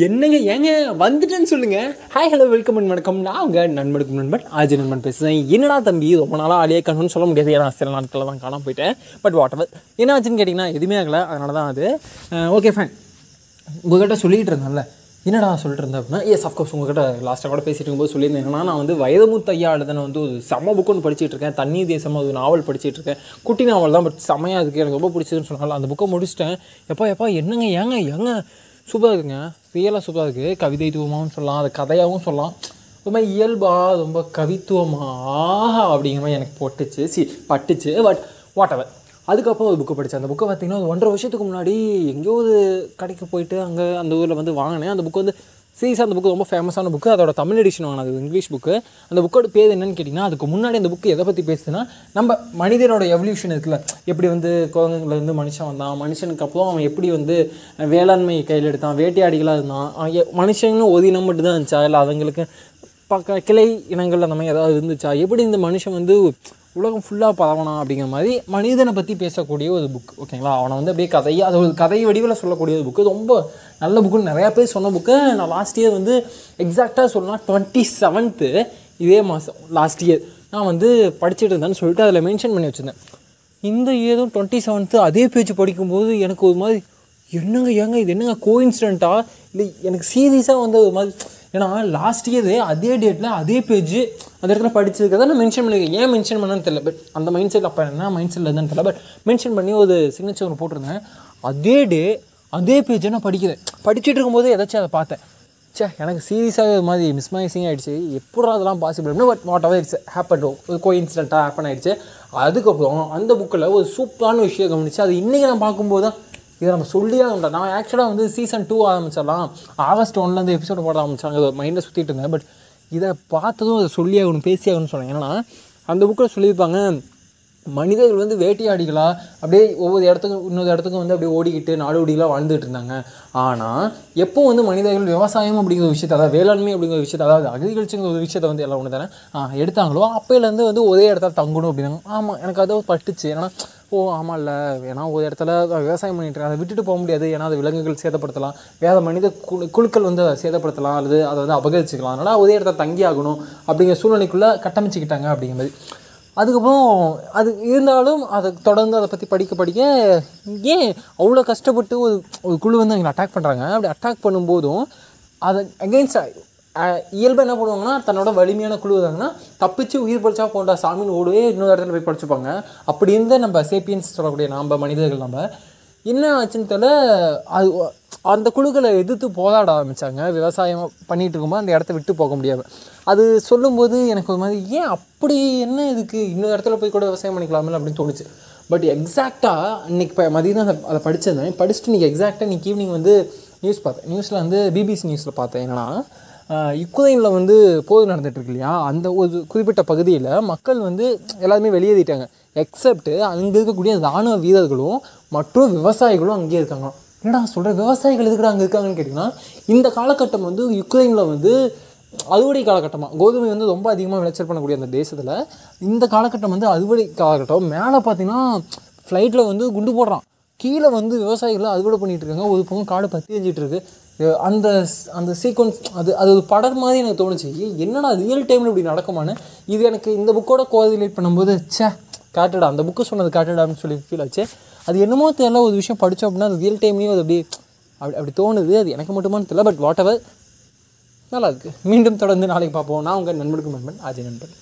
என்னங்க ஏங்க? வந்துட்டேன்னு சொல்லுங்க. ஹாய் ஹலோ வெல்கம் அண்ட் வணக்கம். நான் உங்கள் நண்பனுக்கு நண்பன் ஆஜி நண்பன் பேசுகிறேன் என்னடா தம்பி ரொம்ப நாளாக ஆளியே கண்ணுன்னு சொல்ல முடியாது. ஏன்னா சில நாட்களில் தான் காணாமல் போயிட்டேன். பட் வாட் எவர் என்ன ஆச்சுன்னு கேட்டிங்கன்னா எதுவுமே ஆகலை. அதனால தான் அது ஓகே ஃபைன் உங்கள்கிட்ட சொல்லிகிட்டு இருந்தேன்ல. என்னடா சொல்லிட்டு இருந்தேன் அப்படின்னா எஸ் அஃப்கோர்ஸ் உங்ககிட்ட லாஸ்ட்டாக கூட பேசிட்டு இருக்கும்போது சொல்லியிருந்தேன். என்னன்னா நான் வந்து வயதமுத்து ஐயா எழுதுன வந்து ஒரு செம்ம புக்கு ஒன்று படிச்சுட்டு இருக்கேன். தண்ணி தேசம் ஒரு நாவல் படிச்சுட்டு இருக்கேன். குட்டி நாவல் தான் பட் செம்மையாக இருக்குது எனக்கு ரொம்ப பிடிச்சதுன்னு சொன்னால அந்த புக்கை முடிச்சிட்டேன். எப்பா எப்பா என்னங்க ஏங்க ஏங்க? சூப்பராக இருக்குங்க. ரியலாக சூப்பராக இருக்குது கவிதைத்துவமாகவும் சொல்லலாம். அது கதையாகவும் சொல்லலாம். ரொம்ப இயல்பாக ரொம்ப கவித்துவமாக அப்படிங்கிற மாதிரி எனக்கு போட்டுச்சு. சி பட்டுச்சு. பட் வாட் எவர் அதுக்கப்புறம் ஒரு புக்கு படித்தேன் அந்த புக்கை பார்த்தீங்கன்னா ஒரு ஒன்றரை வருஷத்துக்கு முன்னாடி எங்கேயோ ஒரு கடைக்கு போயிட்டு அங்கே அந்த ஊரில் வந்து வாங்கினேன். அந்த புக்கு வந்து சீரியஸாக அந்த புக்கு ரொம்ப ஃபேமஸான புக்கு அதோட தமிழ் எடிஷன் வாங்கினது இங்கிலீஷ் புக்கு அந்த புக்கோட பேர் என்னன்னு கேட்டிங்கன்னா அதுக்கு முன்னாடி அந்த புக்கு எதை பற்றி பேசுதுன்னா நம்ம மனிதனோட எவல்யூஷன் இருக்குல்ல. எப்படி வந்து குழந்தைங்கள்லேருந்து மனுஷன் வந்தான் மனுஷனுக்கு அப்புறம் அவன் எப்படி வந்து வேளாண்மை கையில் எடுத்தான் வேட்டையாடிகளாக இருந்தான் மனுஷங்களும் ஒதினம் ஒரு இனம் மட்டும் தான் இருந்துச்சா? இல்லை அதுங்களுக்கு பக்க கிளை இனங்கள் அந்த மாதிரி ஏதாவது இருந்துச்சா? எப்படி இந்த மனுஷன் வந்து உலகம் ஃபுல்லாக பரவனா அப்படிங்கிற மாதிரி மனிதனை பற்றி பேசக்கூடிய ஒரு புக் ஓகேங்களா அவனை வந்து அப்படியே கதையாக அது ஒரு கதை வடிவில் சொல்லக்கூடிய ஒரு புக்கு ரொம்ப நல்ல புக்குன்னு நிறையா பேர் சொன்ன புக்கு நான் லாஸ்ட் இயர் வந்து எக்ஸாக்டாக சொல்லலாம் டுவெண்ட்டி செவன்த்து இதே மாதம் லாஸ்ட் இயர் நான் வந்து படிச்சுட்டு இருந்தேன்னு சொல்லிட்டு அதில் மென்ஷன் பண்ணி வச்சுருந்தேன். இந்த இயரும் டுவெண்ட்டி செவன்த்து அதே பேஜ் படிக்கும்போது எனக்கு ஒரு மாதிரி என்னங்க ஏங்க இது என்னங்க கோயின்சிடெண்ட்டா இல்லை எனக்கு சீரியஸாக வந்து ஒரு மாதிரி ஏன்னா லாஸ்ட் இயர் அதே டேட்டில் அதே பேஜ் அந்த இடத்துல படிச்சதுக்கு நான் மென்ஷன் பண்ணியிருக்கேன் ஏன் மென்ஷன் பண்ணேன்னு தெரியல பட் அந்த மைண்ட் செட் அப்போ என்ன மைண்ட் செட்டில் இருந்தான்னு தெரியல பட் மென்ஷன் பண்ணி ஒரு சிக்னேச்சர் ஒன்று போட்டிருந்தேன். அதே டே அதே பேஜை நான் படிக்கிறேன். படிச்சுட்டு இருக்கும்போது ஏதாச்சும் அதை பார்த்தேன். ச்சே எனக்கு சீரியஸாக இது மாதிரி மிஸ்மைசிங் ஆகிடுச்சு எப்படா அதெல்லாம் possible but what ever it's happen ஒரு கோ இன்சிடென்ட்டாக ஹேப்பன் ஆகிடுச்சு அதுக்கப்புறம் அந்த புக்கில் ஒரு சூப்பரான விஷயம் கவனிச்சு அது இன்றைக்கி நான் பார்க்கும்போது தான் இதை நம்ம சொல்லியே உண்டா நான் ஆக்சுவலாக வந்து சீசன் டூ ஆரம்பிச்சிடலாம். ஆகஸ்ட் ஒன்லேருந்து எபிசோடு போட ஆரம்பிச்சாங்க. மைண்டில் சுற்றிட்டு இருந்தேன். பட் இதை பார்த்ததும் அதை சொல்லி ஆகணும் பேசி ஆகணும்னு சொன்னேன். ஏன்னா அந்த புக்கில் சொல்லியிருப்பாங்க மனிதர்கள் வந்து வேட்டையாடிகளா? அப்படியே ஒவ்வொரு இடத்துக்கும் இன்னொரு இடத்துக்கும் வந்து அப்படியே ஓடிக்கிட்டு நாடோடிகளாக வாழ்ந்துட்டு இருந்தாங்க. ஆனால் எப்போ வந்து மனிதர்கள் விவசாயம் அப்படிங்கிற விஷயத்த விஷயத்தை அதாவது வேளாண்மை அப்படிங்கிற விஷயத்தை அதாவது அக்ரிகல்ச்சருங்கிற ஒரு விஷயத்தை வந்து எல்லாம் ஒன்று தானே எடுத்தாங்களோ? அப்போலேருந்து வந்து ஒரே இடத்துல தங்கணும் அப்படின்னாங்க. ஆமாம் எனக்கு அது பட்டுச்சு. ஏன்னா ஓ ஆமாம் இல்லை. ஏன்னா ஒரு இடத்துல விவசாயம் பண்ணிட்டு அதை விட்டுட்டு போக முடியாது. ஏன்னா அது விலங்குகள் சேதப்படுத்தலாம். வேறு மனித குழு குழுக்கள் வந்து அதை சேதப்படுத்தலாம். அல்லது அதை வந்து அபகரிச்சிக்கலாம். அதனால் ஒரே இடத்துல தங்கி ஆகணும் அப்படிங்கிற சூழ்நிலைக்குள்ளே கட்டமைச்சிக்கிட்டாங்க அப்படிங்கிற மாதிரி அதுக்கப்புறம் அது இருந்தாலும் அதை தொடர்ந்து அதை பற்றி படிக்க படிக்க ஏன் அவ்வளோ கஷ்டப்பட்டு ஒரு ஒரு குழு வந்து எங்களை அட்டாக் பண்ணுறாங்க அப்படி அட்டாக் பண்ணும்போதும் அதை அகெயின்ஸ்ட் இயல்பு என்ன பண்ணுவாங்கன்னா தன்னோட வலிமையான குழு வந்தாங்கன்னா தப்பிச்சு உயிர் படிச்சா போண்டா சாமின்னு ஓடுவே இன்னொரு இடத்துல போய் படிச்சுப்பாங்க. அப்படி இருந்த நம்ம சேப்பியன்ஸ் சொல்லக்கூடிய நம்ம மனிதர்கள் நம்ம என்ன ஆச்சுன்னு தெரியல அது அந்த குழுக்களை எதிர்த்து போராட ஆரம்பித்தாங்க விவசாயம் பண்ணிகிட்டு இருக்கும்போது அந்த இடத்த விட்டு போக முடியாது அது சொல்லும்போது எனக்கு ஒரு மாதிரி ஏன் அப்படி என்ன இதுக்கு? இன்னொரு இடத்துல போய் கூட விவசாயம் பண்ணிக்கலாமில்ல அப்படின்னு தோணுச்சு. பட் எக்ஸாக்டாக இன்றைக்கி இப்போ மதியம் தான் அதை- அதை படிச்சிருந்தேன். படிச்சுட்டு நீங்கள் எக்ஸாக்டாக இன்றைக்கி ஈவினிங் வந்து நியூஸ் பார்த்தேன். நியூஸில் வந்து பிபிசி நியூஸில் பார்த்தேன். என்னன்னா யுக்ரைனில் வந்து போர் நடந்துட்டு இல்லையா அந்த ஒரு குறிப்பிட்ட பகுதியில் மக்கள் வந்து எல்லாருமே வெளியேறிட்டாங்க. எக்ஸப்ட்டு அங்கே இருக்கக்கூடிய ராணுவ வீரர்களும் மற்றும் விவசாயிகளும் அங்கேயே இருக்காங்க. என்னடா சொல்கிற விவசாயிகள் எதுக்குடா அங்கே இருக்காங்கன்னு கேட்டிங்கன்னா இந்த காலகட்டம் வந்து யுக்ரைனில் வந்து அறுவடை காலகட்டமாக கோதுமை வந்து ரொம்ப அதிகமாக விளைச்சல் பண்ணக்கூடிய அந்த தேசத்தில் இந்த காலகட்டம் வந்து அறுவடை காலகட்டம் மேலே பார்த்தீங்கன்னா ஃப்ளைட்டில் வந்து குண்டு போடுறான். கீழே வந்து விவசாயிகள் அறுவடை பண்ணிகிட்டு இருக்காங்க. ஒரு பக்கம் காடு பற்றி எஞ்சிட்டு இருக்கு. அந்த அந்த சீக்வன்ஸ் அது அது ஒரு படம் மாதிரி எனக்கு தோணுச்சு. ஏய், என்னடா ரியல் டைமில் இப்படி நடக்குமான்னு. இது எனக்கு இந்த புக்கோட கோரிலேட் பண்ணும்போது சே காட்டுடா அந்த புக்கு சொன்னது காட்டுடான்னு சொல்லி ஃபீல் ஆச்சு. அது என்னமோ தெரியல ஒரு விஷயம் படித்தோம் அப்படின்னா அது ரியல் டைம்லேயும் அது அப்படி அப்படி அப்படி தோணுது. அது எனக்கு மட்டுமான்னு தெரியல பட் வாட் எவர் நல்லா இருக்குது மீண்டும் தொடர்ந்து நாளைக்கு பார்ப்போம். நான் உங்கள் நண்பனுக்கு நண்பன் அஜய் நண்பன்.